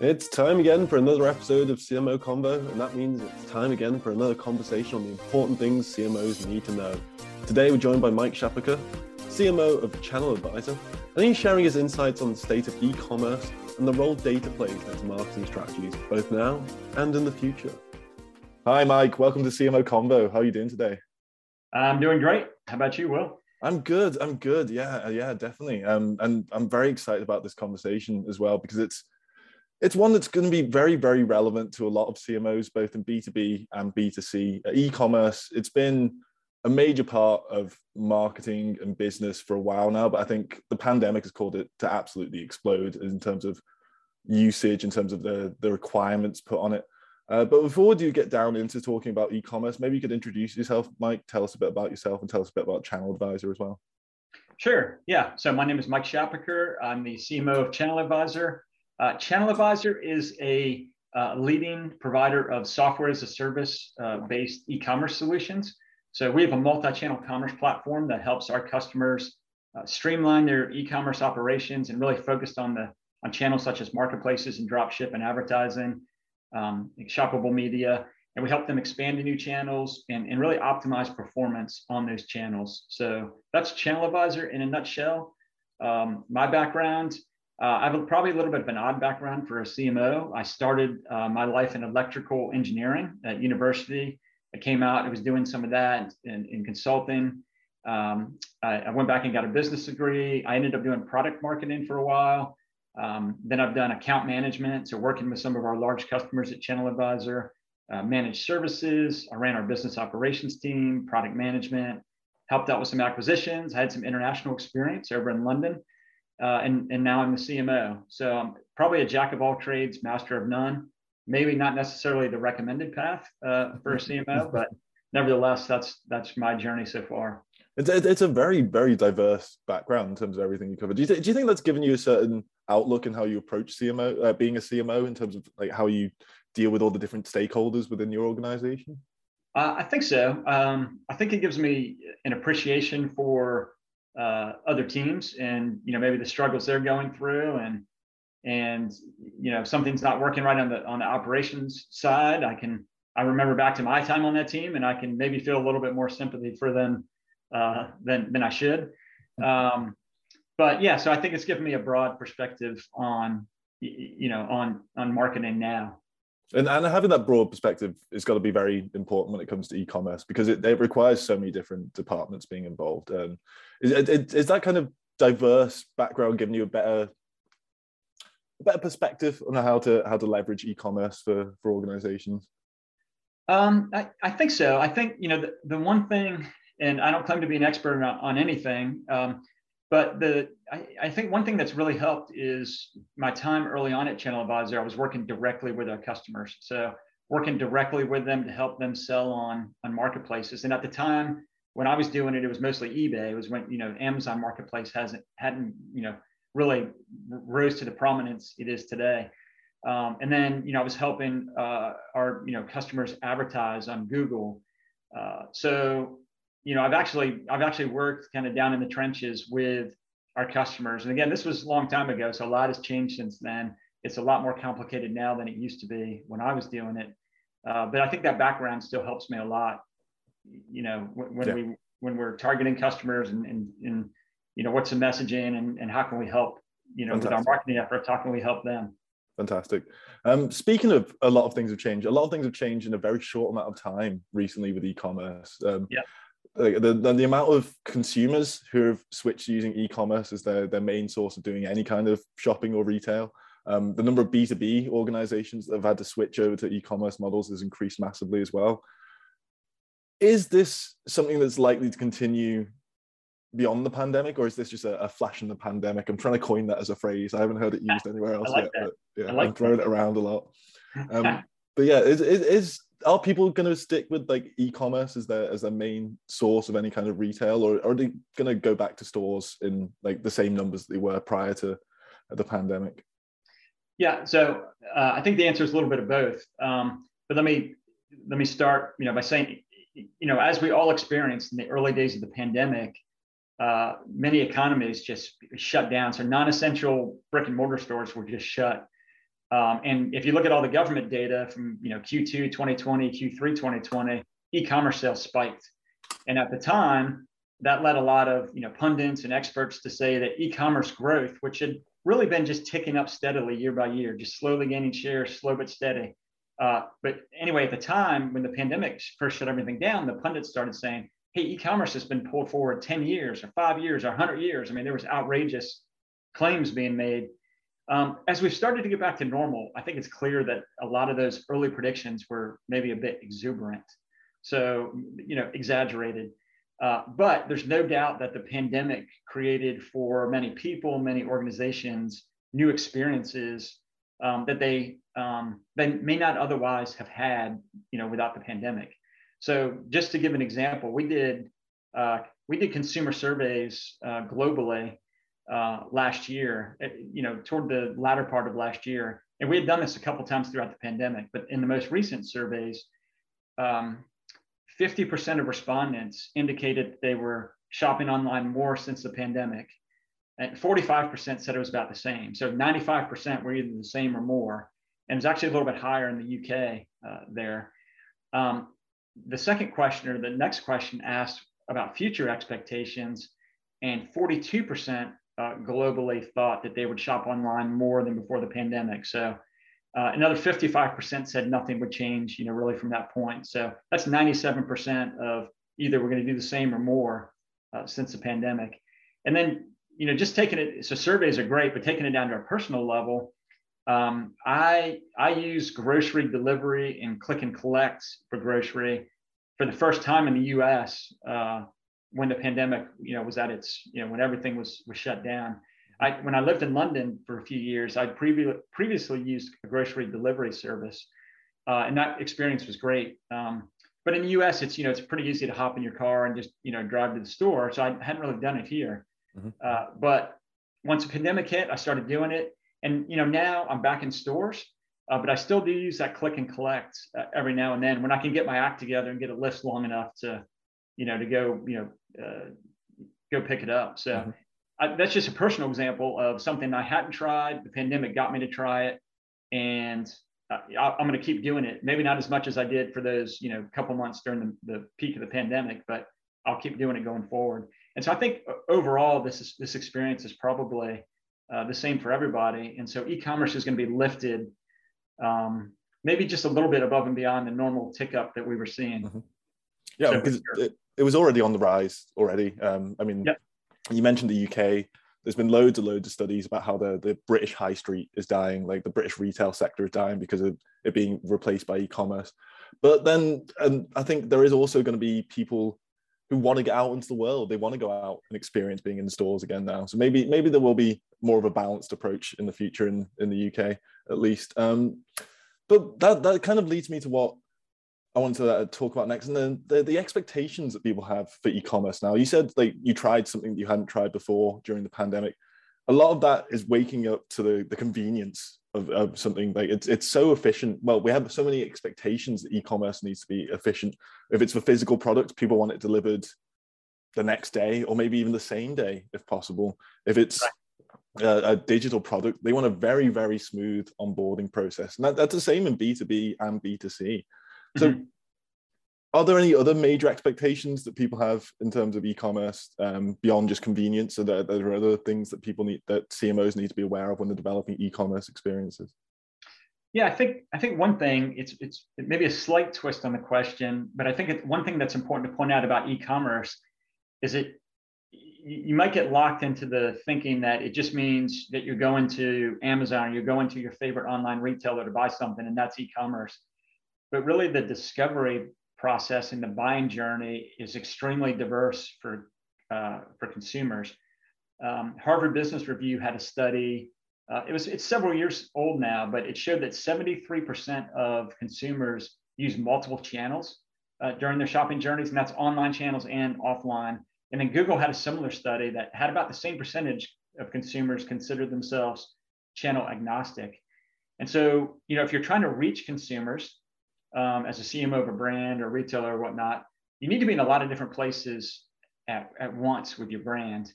It's time again for another episode of CMO Convo, and that means it's time again for another conversation on the important things CMOs need to know. Today, we're joined by Mike Shapaker, CMO of Channel Advisor, and he's sharing his insights on the state of e commerce and the role data plays in its marketing strategies, both now and in the future. Hi, Mike. Welcome to CMO Convo. How are you doing today? I'm doing great. How about you, Will? I'm good. I'm good. Yeah, yeah, definitely. Um, and I'm very excited about this conversation as well because it's it's one that's going to be very, very relevant to a lot of CMOs, both in B2B and B2C. Uh, e-commerce, it's been a major part of marketing and business for a while now, but I think the pandemic has caused it to absolutely explode in terms of usage, in terms of the, the requirements put on it. Uh, but before we do get down into talking about e-commerce, maybe you could introduce yourself, Mike. Tell us a bit about yourself and tell us a bit about Channel Advisor as well. Sure. Yeah. So my name is Mike Shapaker. I'm the CMO of Channel Advisor. Uh, Channel Advisor is a uh, leading provider of software as a service uh, based e-commerce solutions. So we have a multi-channel commerce platform that helps our customers uh, streamline their e-commerce operations and really focused on the on channels such as marketplaces and dropship and advertising, um, shoppable media, and we help them expand to new channels and, and really optimize performance on those channels. So that's Channel Advisor in a nutshell. Um, my background, uh, I have probably a little bit of an odd background for a CMO. I started uh, my life in electrical engineering at university. I came out, I was doing some of that in, in consulting. Um, I, I, went back and got a business degree. I ended up doing product marketing for a while. Um, then I've done account management, so working with some of our large customers at Channel Advisor, uh, managed services. I ran our business operations team, product management, helped out with some acquisitions. I had some international experience over in London uh, and, and now I'm the CMO. So I'm probably a jack of all trades, master of none. Maybe not necessarily the recommended path uh, for a CMO, but nevertheless, that's that's my journey so far. It's, it's a very very diverse background in terms of everything you cover. Do you, th- do you think that's given you a certain outlook in how you approach CMO, uh, being a CMO, in terms of like how you deal with all the different stakeholders within your organization? Uh, I think so. Um, I think it gives me an appreciation for uh, other teams and you know maybe the struggles they're going through and and you know if something's not working right on the on the operations side i can i remember back to my time on that team and i can maybe feel a little bit more sympathy for them uh, than than i should. Um, but yeah so i think it's given me a broad perspective on you know on on marketing now and, and having that broad perspective is got to be very important when it comes to e-commerce because it, it requires so many different departments being involved. Um, is, is that kind of diverse background giving you a better better perspective on how to how to leverage e-commerce for for organizations? Um, I, I think so. I think you know the, the one thing, and I don't claim to be an expert on, on anything, um, but the I, I, think one thing that's really helped is my time early on at Channel Advisor. I was working directly with our customers, so working directly with them to help them sell on on marketplaces. And at the time when I was doing it, it was mostly eBay. It was when you know Amazon Marketplace hasn't hadn't you know really rose to the prominence it is today. Um, and then you know I was helping uh, our you know customers advertise on Google. Uh, so you know, I've actually I've actually worked kind of down in the trenches with our customers. And again, this was a long time ago, so a lot has changed since then. It's a lot more complicated now than it used to be when I was doing it. Uh, but I think that background still helps me a lot. You know, when, when yeah. we when we're targeting customers and, and and you know what's the messaging and, and how can we help you know Fantastic. with our marketing efforts how can we help them Fantastic. Um, speaking of a lot of things have changed, a lot of things have changed in a very short amount of time recently with e-commerce. Um, yeah like the, the, the amount of consumers who have switched using e-commerce as their, their main source of doing any kind of shopping or retail. Um, the number of b2b organizations that have had to switch over to e-commerce models has increased massively as well. Is this something that's likely to continue beyond the pandemic or is this just a, a, flash in the pandemic? I'm trying to coin that as a phrase. I haven't heard it used anywhere else like yet yeah like i'm throwing that. it around a lot. Um, but yeah is, is are people going to stick with like e-commerce as their as their main source of any kind of retail or, are they going to go back to stores in like the same numbers they were prior to the pandemic? Yeah so uh, i think the answer is a little bit of both. Um, but let me let me start you know by saying you know as we all experienced in the early days of the pandemic uh, many economies just shut down. So non-essential brick and mortar stores were just shut Um, and if you look at all the government data from you know Q2 2020, Q3 2020, e-commerce sales spiked. And at the time, that led a lot of you know pundits and experts to say that e-commerce growth, which had really been just ticking up steadily year by year, just slowly gaining share, slow but steady. Uh, but anyway, at the time when the pandemic first shut everything down, the pundits started saying, "Hey, e-commerce has been pulled forward 10 years, or five years, or 100 years." I mean, there was outrageous claims being made. Um, as we've started to get back to normal, I think it's clear that a lot of those early predictions were maybe a bit exuberant, so you know, exaggerated. Uh, but there's no doubt that the pandemic created for many people, many organizations, new experiences um, that they um, they may not otherwise have had, you know, without the pandemic. So just to give an example, we did uh, we did consumer surveys uh, globally uh, last year, eh, you know, toward the latter part of last year, and we had done this a couple times throughout the pandemic. But in the most recent surveys, um, 50% of respondents indicated they were shopping online more since the pandemic. And 45% said it was about the same. So 95% were either the same or more. And it's actually a little bit higher in the UK uh, there. Um, the second question or the next question asked about future expectations, and 42% uh, globally thought that they would shop online more than before the pandemic. So uh, another 55% said nothing would change, you know, really from that point. So that's 97% of either we're going to do the same or more uh, since the pandemic. And then, you know, just taking it, so surveys are great, but taking it down to a personal level, um, I I use grocery delivery and click and collect for grocery for the first time in the U.S. Uh, when the pandemic, you know, was at its, you know, when everything was was shut down. I, when I lived in London for a few years, I'd previ- previously used a grocery delivery service, uh, and that experience was great. Um, but in the U.S., it's you know it's pretty easy to hop in your car and just you know drive to the store. So I hadn't really done it here. Mm-hmm. Uh, but once the pandemic hit, I started doing it, and you know now I'm back in stores. Uh, but I still do use that click and collect uh, every now and then when I can get my act together and get a list long enough to, you know, to go, you know, uh, go pick it up. So mm-hmm. I, that's just a personal example of something I hadn't tried. The pandemic got me to try it, and I, am going to keep doing it. Maybe not as much as I did for those, you know, couple months during the, the peak of the pandemic, but I'll keep doing it going forward. And so I think uh, overall, this is this experience is probably uh, the same for everybody. And so e-commerce is going to be lifted, um, maybe just a little bit above and beyond the normal tick up that we were seeing. Mm-hmm. Yeah, so because sure. it, it, was already on the rise already. Um, I mean, yep you mentioned the UK. There's been loads and loads of studies about how the, the British high street is dying, like the British retail sector is dying because of it being replaced by e-commerce. But then and I think there is also going to be people who want to get out into the world. They want to go out and experience being in stores again now. So maybe maybe there will be more of a balanced approach in the future in, in the UK at least. Um, but that that kind of leads me to what I want to uh, talk about next, and then the, the expectations that people have for e-commerce now. You said like you tried something that you hadn't tried before during the pandemic. A lot of that is waking up to the, the convenience of, of something like it's it's so efficient. Well, we have so many expectations that e-commerce needs to be efficient. If it's for physical products, people want it delivered the next day or maybe even the same day if possible. If it's a, a, digital product, they want a very, very smooth onboarding process. And that, that's the same in B2B and B2C. So, mm-hmm. are there any other major expectations that people have in terms of e-commerce um, beyond just convenience? So, there, there are other things that people need that CMOs need to be aware of when they're developing e-commerce experiences. Yeah, I think I think one thing it's it's maybe a slight twist on the question, but I think it, one thing that's important to point out about e-commerce is it you might get locked into the thinking that it just means that you're going to Amazon, or you're going to your favorite online retailer to buy something, and that's e-commerce but really the discovery process and the buying journey is extremely diverse for, uh, for consumers. Um, Harvard Business Review had a study, uh, it was, it's several years old now, but it showed that 73% of consumers use multiple channels uh, during their shopping journeys, and that's online channels and offline. And then Google had a similar study that had about the same percentage of consumers consider themselves channel agnostic. And so, you know, if you're trying to reach consumers, um, as a CMO of a brand or retailer or whatnot, you need to be in a lot of different places at, at once with your brand.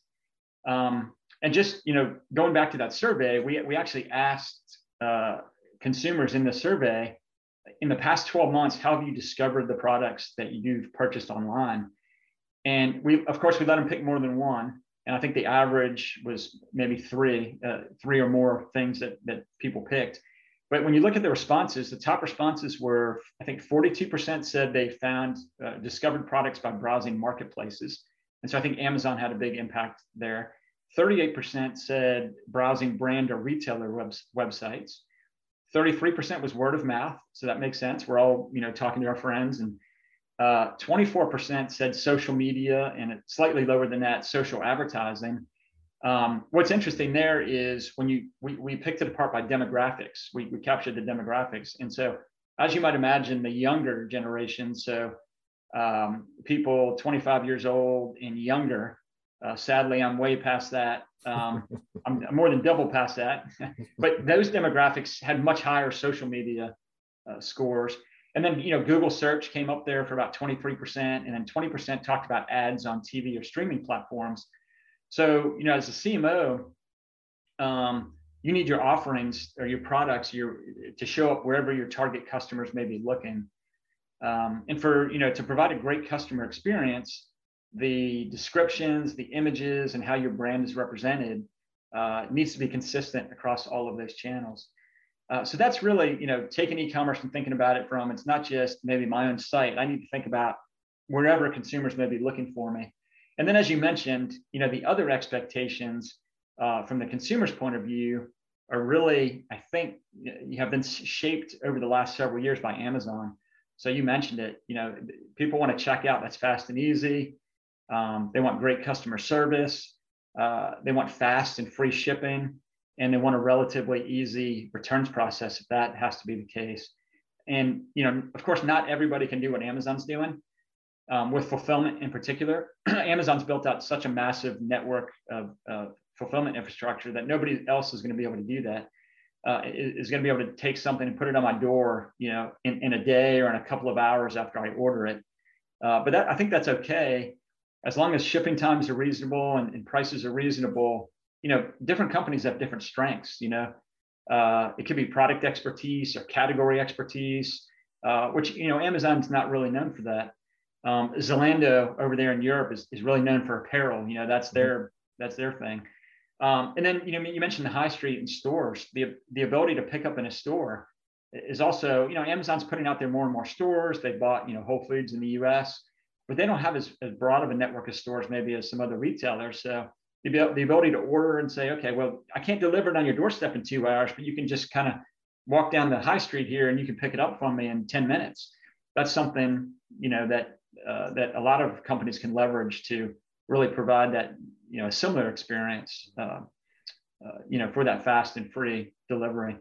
Um, and just you know, going back to that survey, we we actually asked uh, consumers in the survey, in the past 12 months, how have you discovered the products that you've purchased online? And we, of course, we let them pick more than one. And I think the average was maybe three, uh, three or more things that, that people picked. But when you look at the responses, the top responses were, I think 42% said they found uh, discovered products by browsing marketplaces. And so I think Amazon had a big impact there. 38% said browsing brand or retailer web, websites. 33% was word of mouth. So that makes sense. We're all, you know, talking to our friends and uh, 24% said social media and it's slightly lower than that, social advertising. Um, what's interesting there is when you we, we picked it apart by demographics. We, we captured the demographics, and so as you might imagine, the younger generation, so um, people 25 years old and younger. Uh, sadly, I'm way past that. Um, I'm, I'm, more than double past that. but those demographics had much higher social media uh, scores. And then, you know, Google search came up there for about 23%, and then 20% talked about ads on TV or streaming platforms. So, you know, as a CMO, um, you need your offerings or your products your, to show up wherever your target customers may be looking. Um, and for, you know, to provide a great customer experience, the descriptions, the images, and how your brand is represented uh, needs to be consistent across all of those channels. Uh, so that's really, you know, taking e-commerce and thinking about it from it's not just maybe my own site. I need to think about wherever consumers may be looking for me. And then, as you mentioned, you know, the other expectations uh, from the consumer's point of view are really, I think, you have been shaped over the last several years by Amazon. So you mentioned it. You know, people want to check out that's fast and easy. Um, they want great customer service. Uh, they want fast and free shipping, and they want a relatively easy returns process if that has to be the case. And you know, of course, not everybody can do what Amazon's doing um, with fulfillment in particular. Amazon's built out such a massive network of uh, fulfillment infrastructure that nobody else is going to be able to do that. Uh, is going to be able to take something and put it on my door, you know, in, in a day or in a couple of hours after I order it. Uh, but that, I think that's okay as long as shipping times are reasonable and, and, prices are reasonable. You know, different companies have different strengths. You know, uh, it could be product expertise or category expertise, uh, which you know Amazon's not really known for that. Um, Zalando over there in Europe is, is really known for apparel. You know, that's mm-hmm. their that's their thing. Um, and then you know you mentioned the high street and stores. The the ability to pick up in a store is also you know Amazon's putting out there more and more stores. They bought you know Whole Foods in the U.S., but they don't have as, as broad of a network of stores maybe as some other retailers. So the, the ability to order and say, okay, well I can't deliver it on your doorstep in two hours, but you can just kind of walk down the high street here and you can pick it up from me in 10 minutes. That's something you know that uh, that a lot of companies can leverage to really provide that you know a similar experience uh, uh, you know for that fast and free delivery.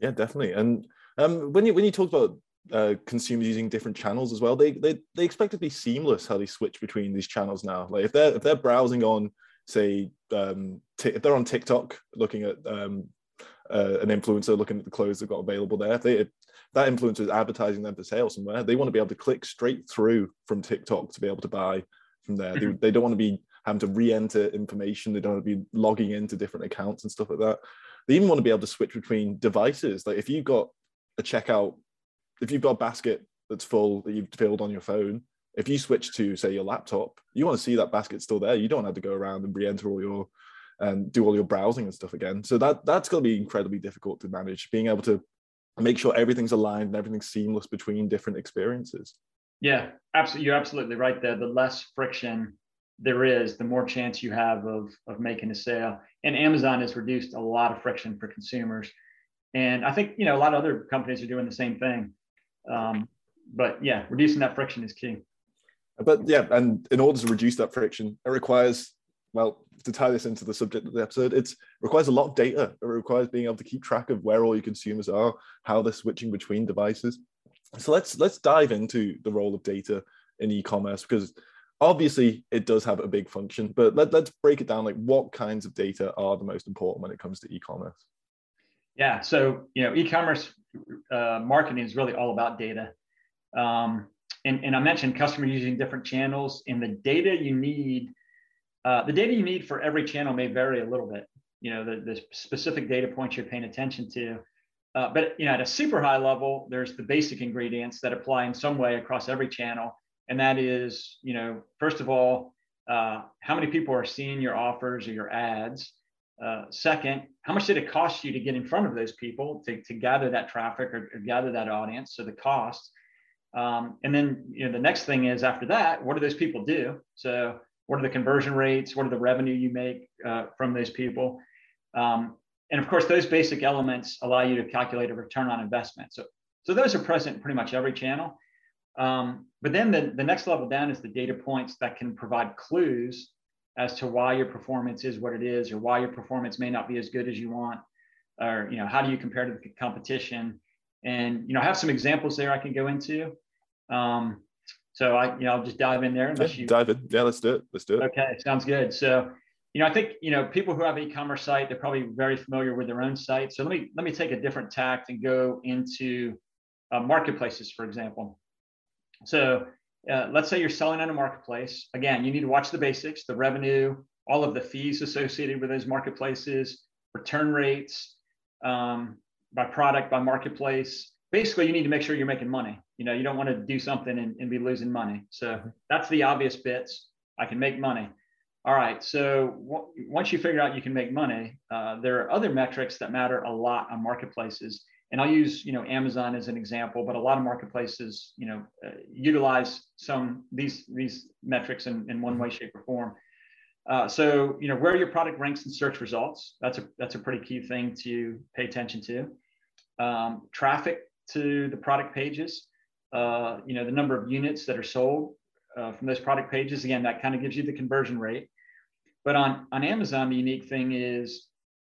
Yeah definitely. And um, when you when you talk about uh, consumers using different channels as well they, they they expect it to be seamless how they switch between these channels now. Like if they're if they're browsing on say um, t- if they're on tiktok looking at um, uh, an influencer looking at the clothes they've got available there if they that influencer is advertising them for sale somewhere. They want to be able to click straight through from tiktok to be able to buy from there. They, mm-hmm. they don't want to be having to re-enter information. They don't want to be logging into different accounts and stuff like that. They even want to be able to switch between devices. Like if you've got a checkout if you've got a basket that's full that you've filled on your phone if you switch to say your laptop you want to see that basket still there. You don't have to go around and re-enter all your and do all your browsing and stuff again. So that that's going to be incredibly difficult to manage. Being able to make sure everything's aligned and everything's seamless between different experiences. Yeah, absolutely. You're absolutely right there. The less friction there is, the more chance you have of of making a sale. And Amazon has reduced a lot of friction for consumers. And I think you know a lot of other companies are doing the same thing. Um, but yeah, reducing that friction is key. But yeah, and in order to reduce that friction, it requires well, to tie this into the subject of the episode, it requires a lot of data. It requires being able to keep track of where all your consumers are, how they're switching between devices. So let's let's dive into the role of data in e-commerce because obviously it does have a big function, but let, let's break it down. Like what kinds of data are the most important when it comes to e-commerce? Yeah, so you know, e-commerce uh, marketing is really all about data. Um, and, and I mentioned customers using different channels, and the data you need uh, the data you need for every channel may vary a little bit. You know, the, the specific data points you're paying attention to. Uh, but you know, at a super high level, there's the basic ingredients that apply in some way across every channel, and that is, you know, first of all, uh, how many people are seeing your offers or your ads? Uh, second, how much did it cost you to get in front of those people to, to gather that traffic or, or gather that audience? So the cost. Um, and then you know the next thing is after that, what do those people do? So what are the conversion rates? What are the revenue you make uh, from those people? Um, and of course, those basic elements allow you to calculate a return on investment. So, so those are present in pretty much every channel. Um, but then the, the next level down is the data points that can provide clues as to why your performance is what it is or why your performance may not be as good as you want or you know how do you compare to the competition and you know I have some examples there i can go into um, so i you know i'll just dive in there unless yeah, you dive in. Yeah let's do it. Let's do it. Okay sounds good. So you know i think you know people who have an e-commerce site they're probably very familiar with their own site. So let me let me take a different tact and go into uh, marketplaces for example. So uh, let's say you're selling on a marketplace. Again, you need to watch the basics, the revenue, all of the fees associated with those marketplaces, return rates um, by product, by marketplace. Basically, you need to make sure you're making money. You know, you don't want to do something and, and be losing money. So that's the obvious bits. I can make money. All right. So w- once you figure out you can make money, uh, there are other metrics that matter a lot on marketplaces and I'll use you know Amazon as an example, but a lot of marketplaces you know uh, utilize some these these metrics in, in one way, shape, or form. Uh, so you know where your product ranks in search results. That's a that's a pretty key thing to pay attention to. Um, traffic to the product pages. Uh, you know the number of units that are sold uh, from those product pages. Again, that kind of gives you the conversion rate. But on on Amazon, the unique thing is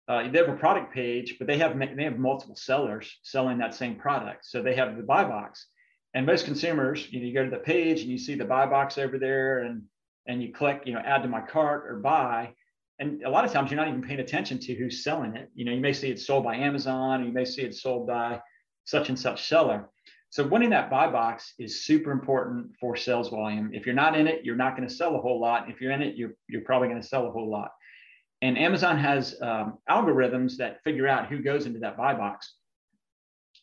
uh, they have a product page, but they have they have multiple sellers selling that same product. So they have the buy box, and most consumers, you know, you go to the page and you see the buy box over there, and and you click, you know, add to my cart or buy, and a lot of times you're not even paying attention to who's selling it. You know, you may see it sold by Amazon, or you may see it sold by such and such seller. So winning that buy box is super important for sales volume. If you're not in it, you're not going to sell a whole lot. If you're in it, you're you're probably going to sell a whole lot. And Amazon has um, algorithms that figure out who goes into that buy box.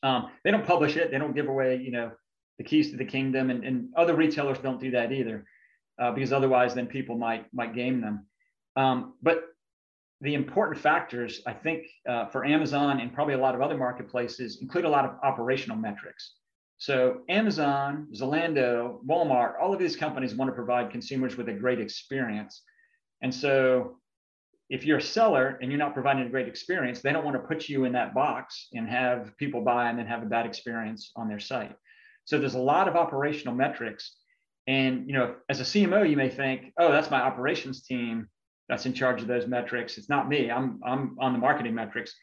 Um, they don't publish it. They don't give away, you know, the keys to the kingdom, and, and other retailers don't do that either, uh, because otherwise, then people might might game them. Um, but the important factors, I think, uh, for Amazon and probably a lot of other marketplaces include a lot of operational metrics. So Amazon, Zalando, Walmart, all of these companies want to provide consumers with a great experience. And so if you're a seller and you're not providing a great experience, they don't want to put you in that box and have people buy and then have a bad experience on their site. So there's a lot of operational metrics. And you know, as a CMO, you may think, oh, that's my operations team that's in charge of those metrics. It's not me. I'm I'm on the marketing metrics.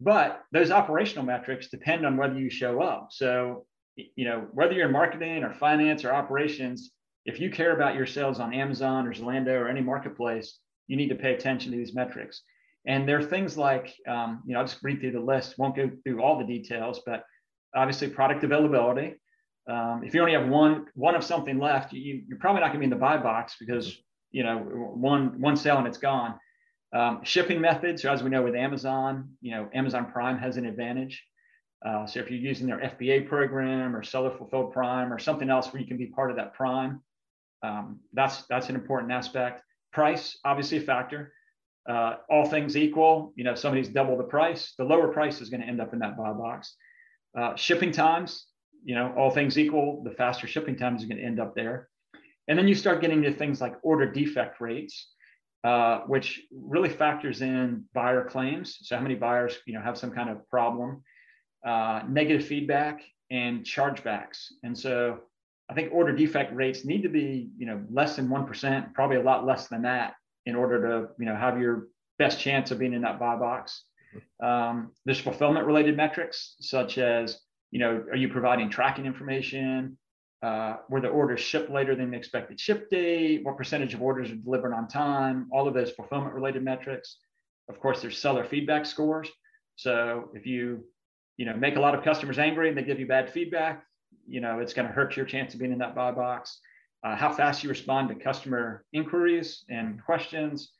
But those operational metrics depend on whether you show up. So, you know, whether you're in marketing or finance or operations, if you care about your sales on Amazon or Zalando or any marketplace, you need to pay attention to these metrics. And there are things like, um, you know, I'll just read through the list, won't go through all the details, but obviously product availability. Um, if you only have one one of something left, you, you're probably not going to be in the buy box because you know one one sale and it's gone. Um, shipping methods, as we know with Amazon, you know Amazon Prime has an advantage. Uh, so if you're using their FBA program or seller fulfilled Prime or something else where you can be part of that Prime, um, that's that's an important aspect. Price, obviously a factor. Uh, all things equal, you know, if somebody's double the price, the lower price is going to end up in that buy box. Uh, shipping times, you know, all things equal, the faster shipping times is going to end up there. And then you start getting to things like order defect rates, uh, which really factors in buyer claims. So how many buyers, you know, have some kind of problem, uh, negative feedback, and chargebacks. And so I think order defect rates need to be, you know, less than 1%, probably a lot less than that in order to, you know, have your best chance of being in that buy box. Um, there's fulfillment related metrics such as, you know, are you providing tracking information? Uh, were the orders shipped later than the expected ship date? What percentage of orders are delivered on time? All of those fulfillment related metrics. Of course, there's seller feedback scores. So if you, you know, make a lot of customers angry and they give you bad feedback, you know, it's going to hurt your chance of being in that buy box. Uh, how fast you respond to customer inquiries and questions.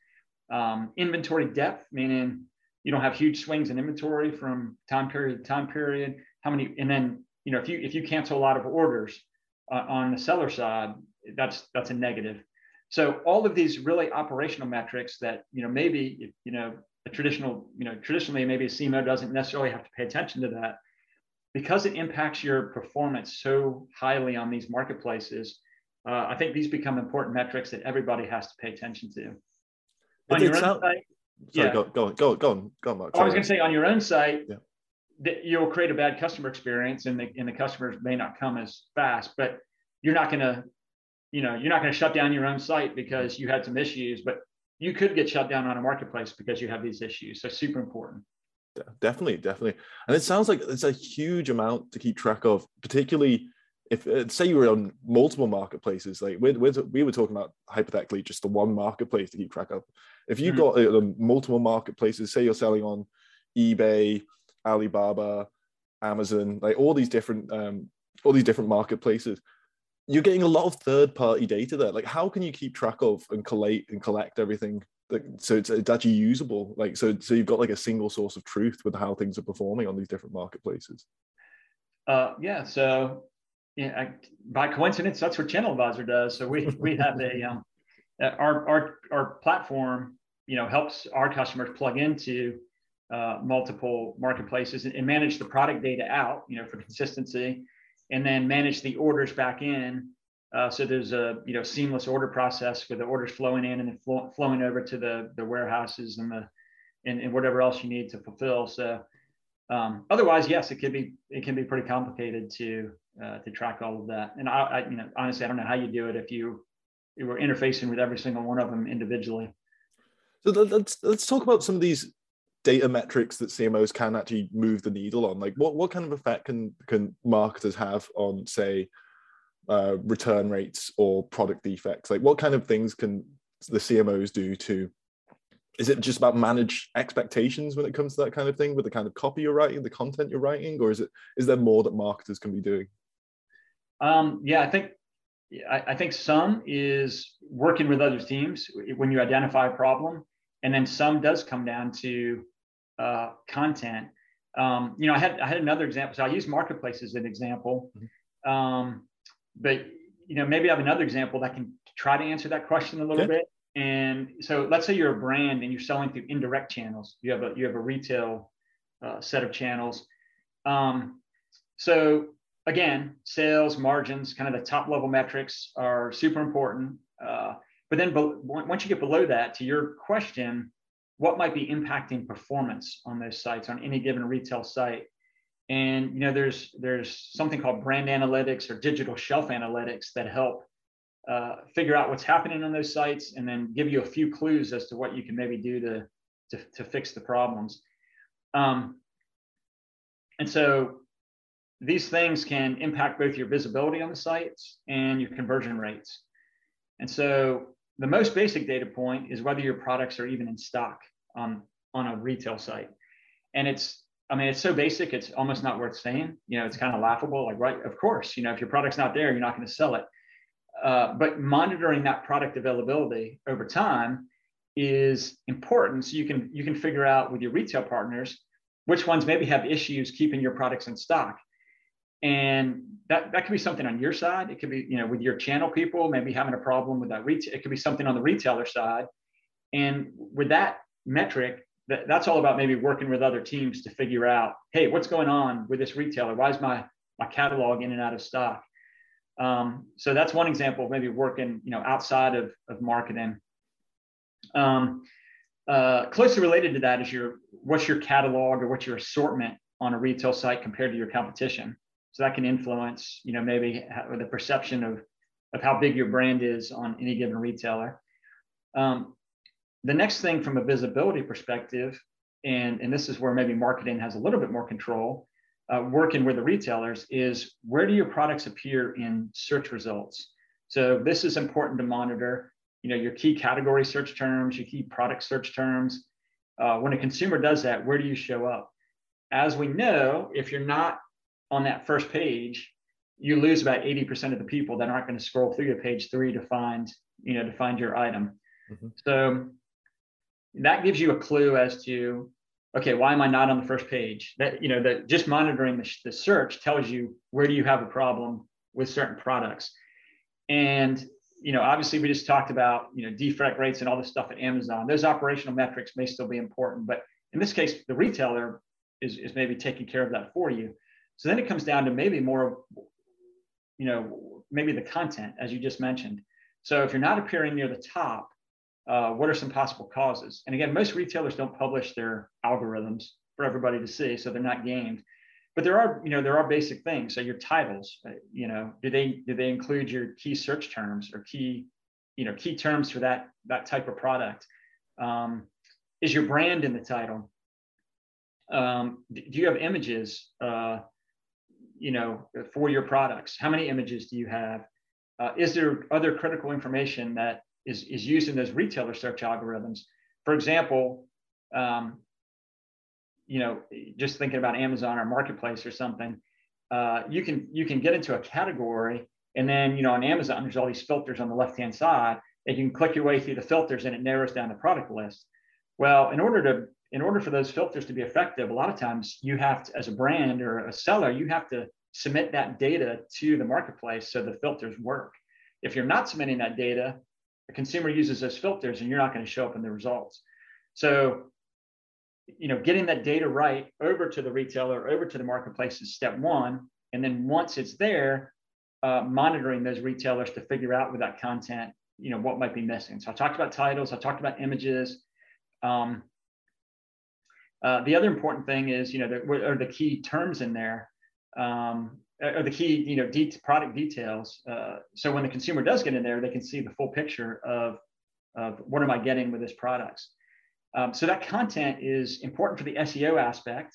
Um, inventory depth, meaning you don't have huge swings in inventory from time period to time period. How many, and then you know if you if you cancel a lot of orders uh, on the seller side, that's that's a negative. So all of these really operational metrics that you know maybe you know a traditional you know traditionally maybe a CMO doesn't necessarily have to pay attention to that because it impacts your performance so highly on these marketplaces. Uh, I think these become important metrics that everybody has to pay attention to. On your own site, Sorry, yeah. go, go, go, on, go on, go on, Mark. I was going to say on your own site, yeah. That you'll create a bad customer experience, and the and the customers may not come as fast, but you're not going to, you know, you're not going to shut down your own site because you had some issues, but you could get shut down on a marketplace because you have these issues. So super important. Definitely, definitely. And it sounds like it's a huge amount to keep track of, particularly if uh, say you were on multiple marketplaces. Like we're, we're, we were talking about hypothetically just the one marketplace to keep track of. If you've mm-hmm. got uh, multiple marketplaces, say you're selling on eBay, Alibaba, Amazon, like all these different um, all these different marketplaces, you're getting a lot of third party data there. Like how can you keep track of and collate and collect everything like, so it's, it's actually usable? Like so so you've got like a single source of truth with how things are performing on these different marketplaces. Uh, yeah so yeah I, by coincidence that's what channel advisor does. So we we have a um, our our our platform you know helps our customers plug into uh, multiple marketplaces and, and manage the product data out you know for consistency and then manage the orders back in uh, so there's a you know seamless order process with the orders flowing in and then flow, flowing over to the the warehouses and the and, and whatever else you need to fulfill. So um, otherwise, yes, it could be it can be pretty complicated to uh, to track all of that. And I, I, you know honestly I don't know how you do it if you you were interfacing with every single one of them individually. So let's let's talk about some of these data metrics that CMOs can actually move the needle on. Like what what kind of effect can can marketers have on say uh, return rates or product defects? Like, what kind of things can the CMOs do to? Is it just about manage expectations when it comes to that kind of thing with the kind of copy you're writing, the content you're writing, or is it is there more that marketers can be doing? Um, yeah, I think I, I think some is working with other teams when you identify a problem, and then some does come down to uh, content. Um, you know, I had I had another example. So I use marketplace as an example. Mm-hmm. Um, but you know, maybe I have another example that can try to answer that question a little okay. bit. And so, let's say you're a brand and you're selling through indirect channels. You have a you have a retail uh, set of channels. Um, so again, sales margins, kind of the top level metrics are super important. Uh, but then, be- once you get below that, to your question, what might be impacting performance on those sites on any given retail site? And you know, there's there's something called brand analytics or digital shelf analytics that help uh, figure out what's happening on those sites and then give you a few clues as to what you can maybe do to to, to fix the problems. Um, and so these things can impact both your visibility on the sites and your conversion rates. And so the most basic data point is whether your products are even in stock on, on a retail site. And it's I mean, it's so basic, it's almost not worth saying. You know, it's kind of laughable. Like, right, of course, you know, if your product's not there, you're not going to sell it. Uh, but monitoring that product availability over time is important. So you can you can figure out with your retail partners which ones maybe have issues keeping your products in stock. And that, that could be something on your side. It could be, you know, with your channel people, maybe having a problem with that retail. It could be something on the retailer side. And with that metric, that, that's all about maybe working with other teams to figure out, hey, what's going on with this retailer? Why is my my catalog in and out of stock? Um, so that's one example of maybe working, you know, outside of, of marketing. Um, uh, closely related to that is your what's your catalog or what's your assortment on a retail site compared to your competition. So that can influence, you know, maybe the perception of of how big your brand is on any given retailer. Um, the next thing from a visibility perspective, and, and this is where maybe marketing has a little bit more control, uh, working with the retailers, is where do your products appear in search results? So this is important to monitor. You know, your key category search terms, your key product search terms. Uh, when a consumer does that, where do you show up? As we know, if you're not on that first page, you lose about 80% of the people that aren't going to scroll through to page three to find, you know, to find your item. Mm-hmm. So that gives you a clue as to okay, why am I not on the first page? That you know that just monitoring the, the search tells you where do you have a problem with certain products, and you know obviously we just talked about you know defect rates and all this stuff at Amazon. Those operational metrics may still be important, but in this case, the retailer is is maybe taking care of that for you. So then it comes down to maybe more, of you know, maybe the content as you just mentioned. So if you're not appearing near the top, uh, what are some possible causes? And again, most retailers don't publish their algorithms for everybody to see, so they're not gamed. But there are, you know, there are basic things. So your titles, uh, you know, do they do they include your key search terms or key, you know, key terms for that that type of product? Um, is your brand in the title? Um, do you have images, uh, you know, for your products? How many images do you have? Uh, is there other critical information that is, is used in those retailer search algorithms. For example, um, you know, just thinking about Amazon or Marketplace or something, uh, you can you can get into a category, and then you know on Amazon there's all these filters on the left hand side, and you can click your way through the filters, and it narrows down the product list. Well, in order to in order for those filters to be effective, a lot of times you have to, as a brand or a seller, you have to submit that data to the marketplace so the filters work. If you're not submitting that data, the consumer uses those filters and you're not going to show up in the results. So, you know, getting that data right over to the retailer, over to the marketplace is step one. And then once it's there, uh, monitoring those retailers to figure out with that content, you know, what might be missing. So I talked about titles, I talked about images. Um, uh, the other important thing is, you know, the, what are the key terms in there? Um, or the key, you know, de- product details. Uh, so when the consumer does get in there, they can see the full picture of, of what am I getting with this products. Um, so that content is important for the SEO aspect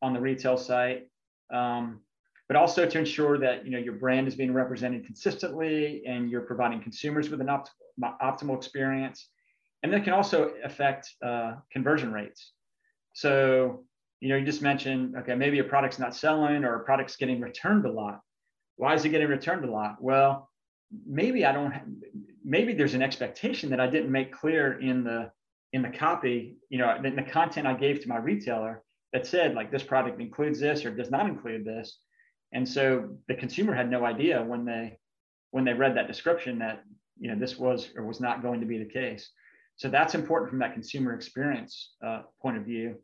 on the retail site, um, but also to ensure that you know your brand is being represented consistently and you're providing consumers with an opt- optimal experience. And that can also affect uh, conversion rates. So you know, you just mentioned, okay, maybe a product's not selling or a product's getting returned a lot. Why is it getting returned a lot? Well, maybe I don't, have, maybe there's an expectation that I didn't make clear in the, in the copy, you know, in the content I gave to my retailer that said like this product includes this or does not include this. And so the consumer had no idea when they, when they read that description that, you know, this was or was not going to be the case. So that's important from that consumer experience uh, point of view.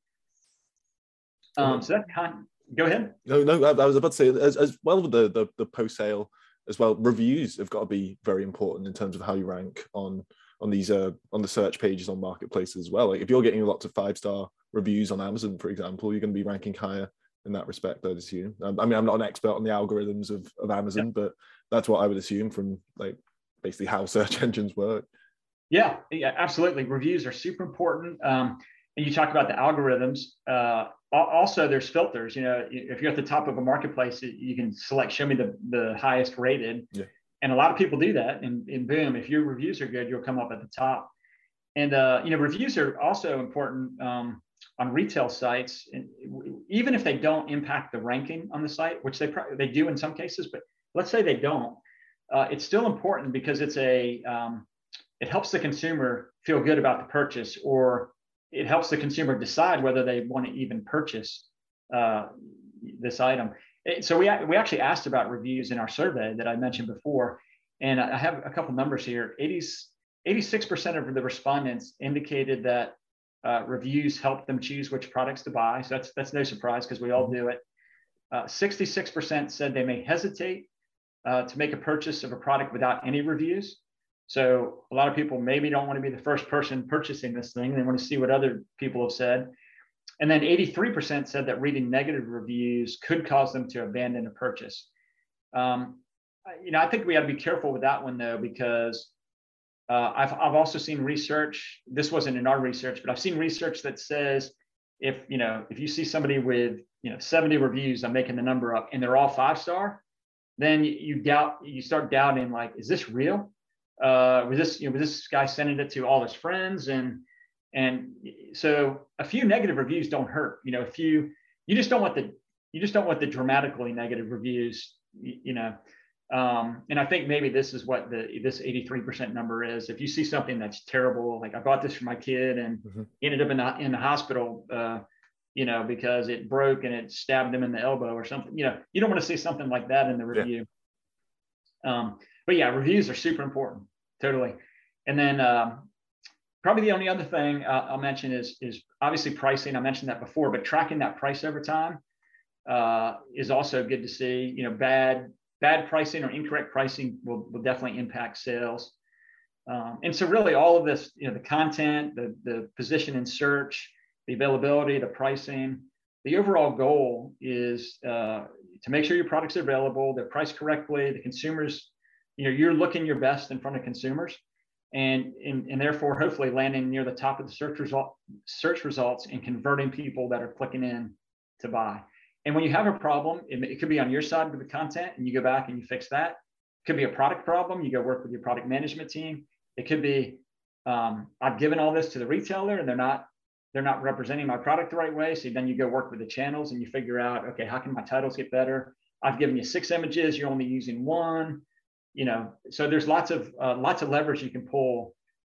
Um, so that kind. Go ahead. No, no. I, I was about to say as, as well with the, the the post sale as well. Reviews have got to be very important in terms of how you rank on on these uh on the search pages on marketplaces as well. Like if you're getting lots of five star reviews on Amazon, for example, you're going to be ranking higher in that respect. I'd assume. Um, I mean, I'm not an expert on the algorithms of of Amazon, yeah. but that's what I would assume from like basically how search engines work. Yeah, yeah, absolutely. Reviews are super important. Um, and you talk about the algorithms. Uh, also there's filters you know if you're at the top of a marketplace you can select show me the, the highest rated yeah. and a lot of people do that and, and boom if your reviews are good you'll come up at the top and uh, you know reviews are also important um, on retail sites and even if they don't impact the ranking on the site which they pro- they do in some cases but let's say they don't uh, it's still important because it's a um, it helps the consumer feel good about the purchase or it helps the consumer decide whether they want to even purchase uh, this item. So we, we actually asked about reviews in our survey that I mentioned before, and I have a couple numbers here. 80, 86% of the respondents indicated that uh, reviews help them choose which products to buy. So that's that's no surprise because we all do it. Uh, 66% said they may hesitate uh, to make a purchase of a product without any reviews. So a lot of people maybe don't want to be the first person purchasing this thing. They want to see what other people have said. And then 83% said that reading negative reviews could cause them to abandon a purchase. Um, you know, I think we got to be careful with that one though, because uh, I've, I've also seen research. This wasn't in our research, but I've seen research that says if you know if you see somebody with you know 70 reviews, I'm making the number up, and they're all five star, then you, you doubt you start doubting like, is this real? Uh, was this you know was this guy sending it to all his friends and and so a few negative reviews don't hurt you know if you you just don't want the you just don't want the dramatically negative reviews you, you know um, and I think maybe this is what the this 83% number is. If you see something that's terrible, like I bought this for my kid and mm-hmm. ended up in the, in the hospital uh, you know, because it broke and it stabbed him in the elbow or something. You know, you don't want to see something like that in the review. Yeah. Um, but yeah, reviews are super important, totally. And then um, probably the only other thing uh, I'll mention is is obviously pricing. I mentioned that before, but tracking that price over time uh, is also good to see. You know, bad bad pricing or incorrect pricing will, will definitely impact sales. Um, and so really all of this, you know, the content, the, the position in search, the availability, the pricing, the overall goal is uh, to make sure your products are available, they're priced correctly, the consumers, you know, you're looking your best in front of consumers and, and, and therefore hopefully landing near the top of the search result search results and converting people that are clicking in to buy. And when you have a problem, it, it could be on your side with the content and you go back and you fix that. It could be a product problem. You go work with your product management team. It could be um, I've given all this to the retailer and they're not they're not representing my product the right way. So then you go work with the channels and you figure out, okay, how can my titles get better? I've given you six images, you're only using one. You know, so there's lots of uh, lots of levers you can pull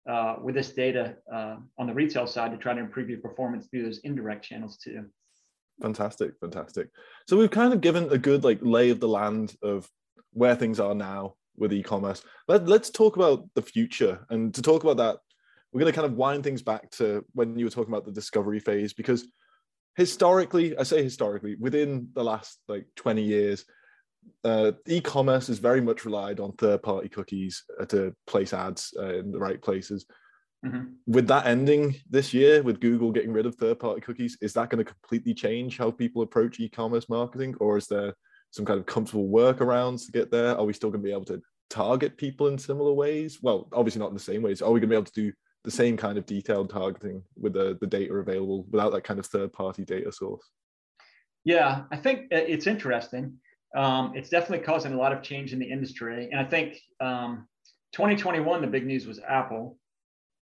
uh, with this data uh, on the retail side to try to improve your performance through those indirect channels too. Fantastic, fantastic. So we've kind of given a good like lay of the land of where things are now with e-commerce. Let, let's talk about the future. And to talk about that, we're going to kind of wind things back to when you were talking about the discovery phase, because historically, I say historically, within the last like 20 years, uh, e-commerce is very much relied on third-party cookies uh, to place ads uh, in the right places. Mm-hmm. With that ending this year, with Google getting rid of third-party cookies, is that going to completely change how people approach e-commerce marketing, or is there some kind of comfortable workarounds to get there? Are we still going to be able to target people in similar ways? Well, obviously not in the same ways. Are we going to be able to do the same kind of detailed targeting with the, the data available without that kind of third-party data source? Yeah, I think it's interesting. Um, it's definitely causing a lot of change in the industry, and I think um, 2021 the big news was Apple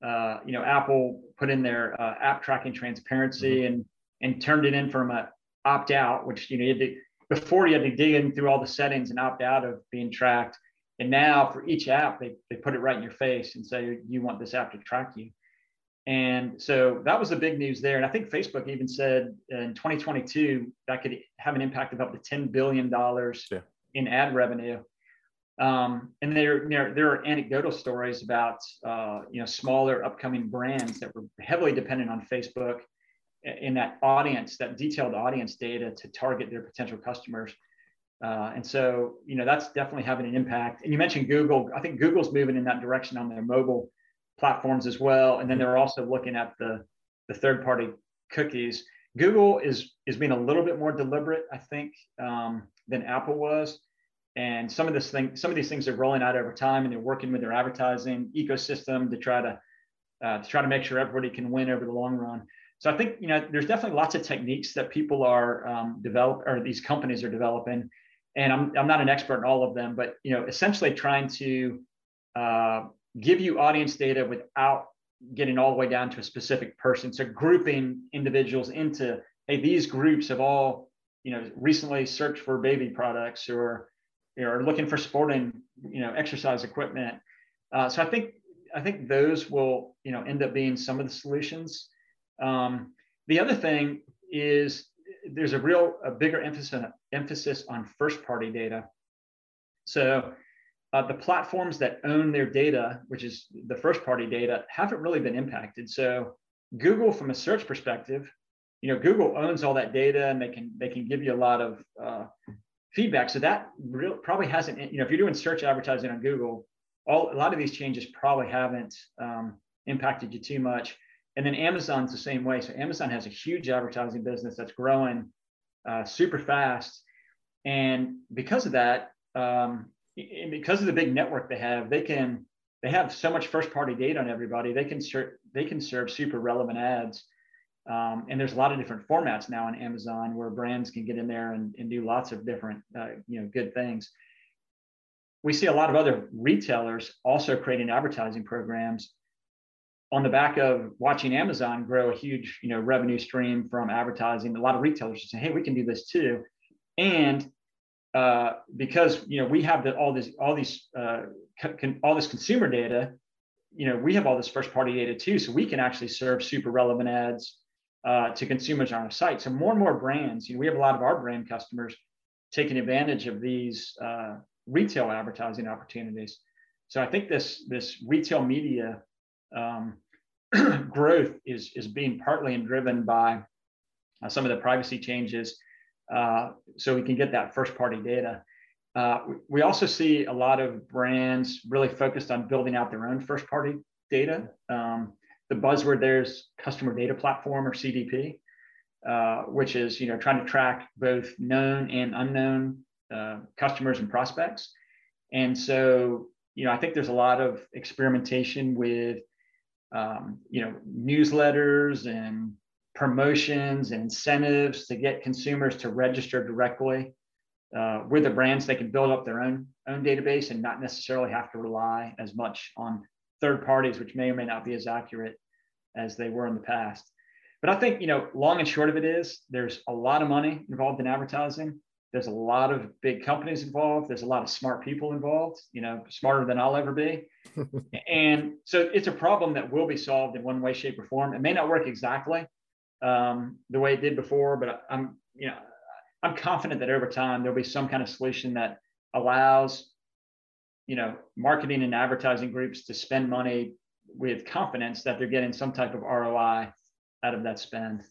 uh, you know, Apple put in their uh, app tracking transparency mm-hmm. and and turned it in from a opt out, which you know you had to, before you had to dig in through all the settings and opt out of being tracked. And now for each app, they, they put it right in your face and say you want this app to track you. And so that was the big news there. And I think Facebook even said in 2022 that could have an impact of up to $10 billion yeah. in ad revenue. Um, and there, there, there are anecdotal stories about uh, you know smaller upcoming brands that were heavily dependent on Facebook in that audience, that detailed audience data to target their potential customers. Uh, and so you know that's definitely having an impact. And you mentioned Google. I think Google's moving in that direction on their mobile platforms as well. And then they're also looking at the the third party cookies. Google is is being a little bit more deliberate, I think, um, than Apple was and some of this thing, some of these things are rolling out over time, and they're working with their advertising ecosystem to try to uh, to try to make sure everybody can win over the long run. So I think you know there's definitely lots of techniques that people are um, develop or these companies are developing, and I'm I'm not an expert in all of them, but you know essentially trying to uh, give you audience data without getting all the way down to a specific person. So grouping individuals into hey these groups have all you know recently searched for baby products or are looking for sporting, you know, exercise equipment. Uh, so I think I think those will, you know, end up being some of the solutions. Um, the other thing is there's a real a bigger emphasis emphasis on first party data. So uh, the platforms that own their data, which is the first party data, haven't really been impacted. So Google, from a search perspective, you know, Google owns all that data, and they can they can give you a lot of uh, feedback. So that real, probably hasn't, you know, if you're doing search advertising on Google, all a lot of these changes probably haven't um, impacted you too much. And then Amazon's the same way. So Amazon has a huge advertising business that's growing uh, super fast, and because of that, um, because of the big network they have, they can they have so much first party data on everybody. They can serve they can serve super relevant ads um, and there's a lot of different formats now on Amazon where brands can get in there and, and do lots of different, uh, you know, good things. We see a lot of other retailers also creating advertising programs on the back of watching Amazon grow a huge, you know, revenue stream from advertising. A lot of retailers saying, "Hey, we can do this too," and uh, because you know we have the, all this, all these, uh, con, all this consumer data, you know, we have all this first party data too, so we can actually serve super relevant ads uh, to consumers on our site. So more and more brands, you know, we have a lot of our brand customers taking advantage of these uh, retail advertising opportunities. So I think this this retail media um, growth is is being partly driven by some of the privacy changes, uh, so we can get that first party data. Uh, we also see a lot of brands really focused on building out their own first party data. Um, the buzzword there is customer data platform or CDP, uh, which is you know trying to track both known and unknown uh, customers and prospects. And so you know I think there's a lot of experimentation with um, you know newsletters and promotions and incentives to get consumers to register directly uh, with the brands. They can build up their own own database and not necessarily have to rely as much on third parties, which may or may not be as accurate as they were in the past. But I think, you know, long and short of it is there's a lot of money involved in advertising. There's a lot of big companies involved. There's a lot of smart people involved, you know, smarter than I'll ever be. and so it's a problem that will be solved in one way, shape, or form. It may not work exactly um, the way it did before, but I'm, you know, I'm confident that over time there'll be some kind of solution that allows you know marketing and advertising groups to spend money with confidence that they're getting some type of ROI out of that spend.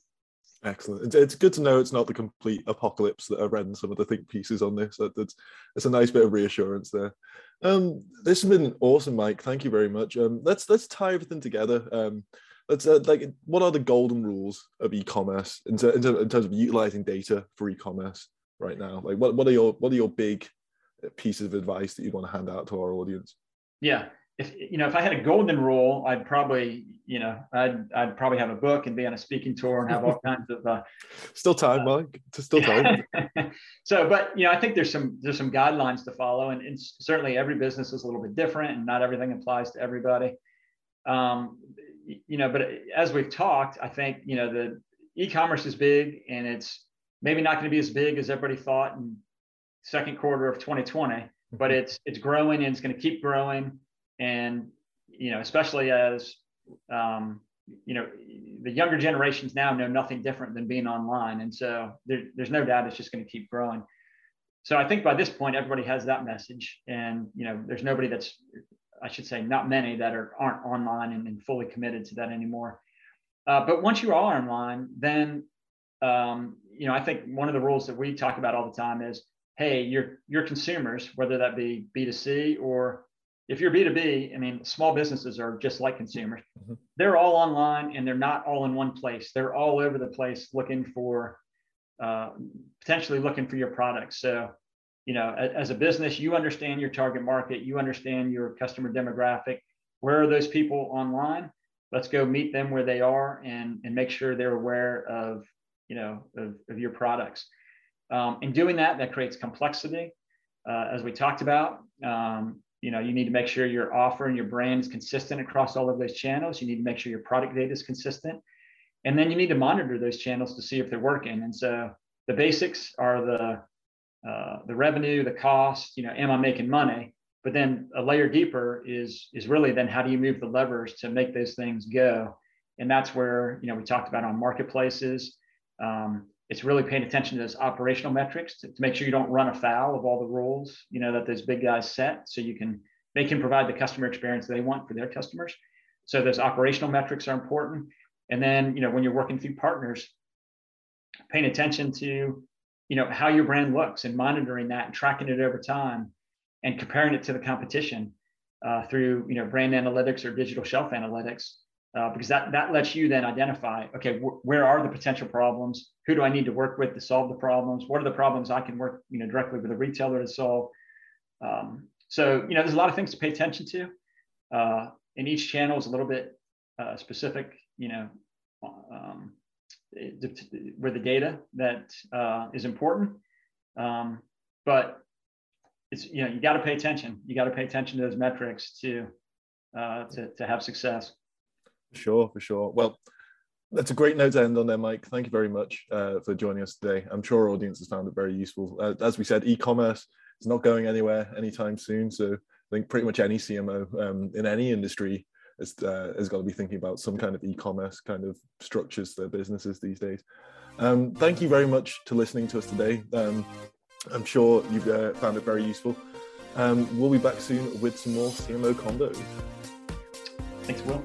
Excellent. It's good to know it's not the complete apocalypse that I read in some of the think pieces on this. That's it's a nice bit of reassurance there. Um, this has been awesome, Mike. Thank you very much. Um, let's let's tie everything together. Um, let's uh, like what are the golden rules of e-commerce in, in, in terms of utilizing data for e-commerce right now? Like what what are your what are your big pieces of advice that you'd want to hand out to our audience? Yeah, if you know if I had a golden rule, I'd probably you know I'd I'd probably have a book and be on a speaking tour and have all kinds of. Uh, still time, uh, Mike. Still time. so, but you know, I think there's some there's some guidelines to follow, and, and certainly every business is a little bit different, and not everything applies to everybody. Um, you know, but as we've talked, I think you know the e-commerce is big, and it's maybe not going to be as big as everybody thought in second quarter of 2020, but mm-hmm. it's it's growing and it's going to keep growing. And you know, especially as um, you know, the younger generations now know nothing different than being online, and so there, there's no doubt it's just going to keep growing. So I think by this point, everybody has that message, and you know, there's nobody that's, I should say, not many that are aren't online and, and fully committed to that anymore. Uh, but once you are online, then um, you know, I think one of the rules that we talk about all the time is hey, your your consumers, whether that be B2C or if you're B2B, I mean, small businesses are just like consumers. Mm-hmm. They're all online and they're not all in one place. They're all over the place looking for uh, potentially looking for your products. So, you know, as a business, you understand your target market, you understand your customer demographic. Where are those people online? Let's go meet them where they are and, and make sure they're aware of, you know, of, of your products. Um, in doing that, that creates complexity, uh, as we talked about. Um, you know, you need to make sure your offer and your brand is consistent across all of those channels. You need to make sure your product data is consistent, and then you need to monitor those channels to see if they're working. And so the basics are the uh, the revenue, the cost. You know, am I making money? But then a layer deeper is is really then how do you move the levers to make those things go? And that's where you know we talked about on marketplaces. Um, it's really paying attention to those operational metrics to, to, make sure you don't run afoul of all the rules you know that those big guys set so you can they can provide the customer experience they want for their customers so those operational metrics are important and then you know when you're working through partners paying attention to you know how your brand looks and monitoring that and tracking it over time and comparing it to the competition uh, through you know brand analytics or digital shelf analytics uh, because that that lets you then identify okay wh- where are the potential problems? Who do i need to work with to solve the problems? What are the problems i can work you know directly with a retailer to solve? Um, so you know there's a lot of things to pay attention to. Uh, and each channel is a little bit uh, specific you know um, with the data that uh, is important um, but it's you know you got to pay attention you got to pay attention to those metrics to uh, to, to have success sure, for sure. Well, that's a great note to end on there, Mike. Thank you very much uh, for joining us today. I'm sure our audience has found it very useful. Uh, as we said, e-commerce is not going anywhere anytime soon. So I think pretty much any CMO um, in any industry has, uh, has got to be thinking about some kind of e-commerce kind of structures for businesses these days. Um, thank you very much to listening to us today. Um, I'm sure you've uh, found it very useful. Um, we'll be back soon with some more CMO Convos. Thanks, Will.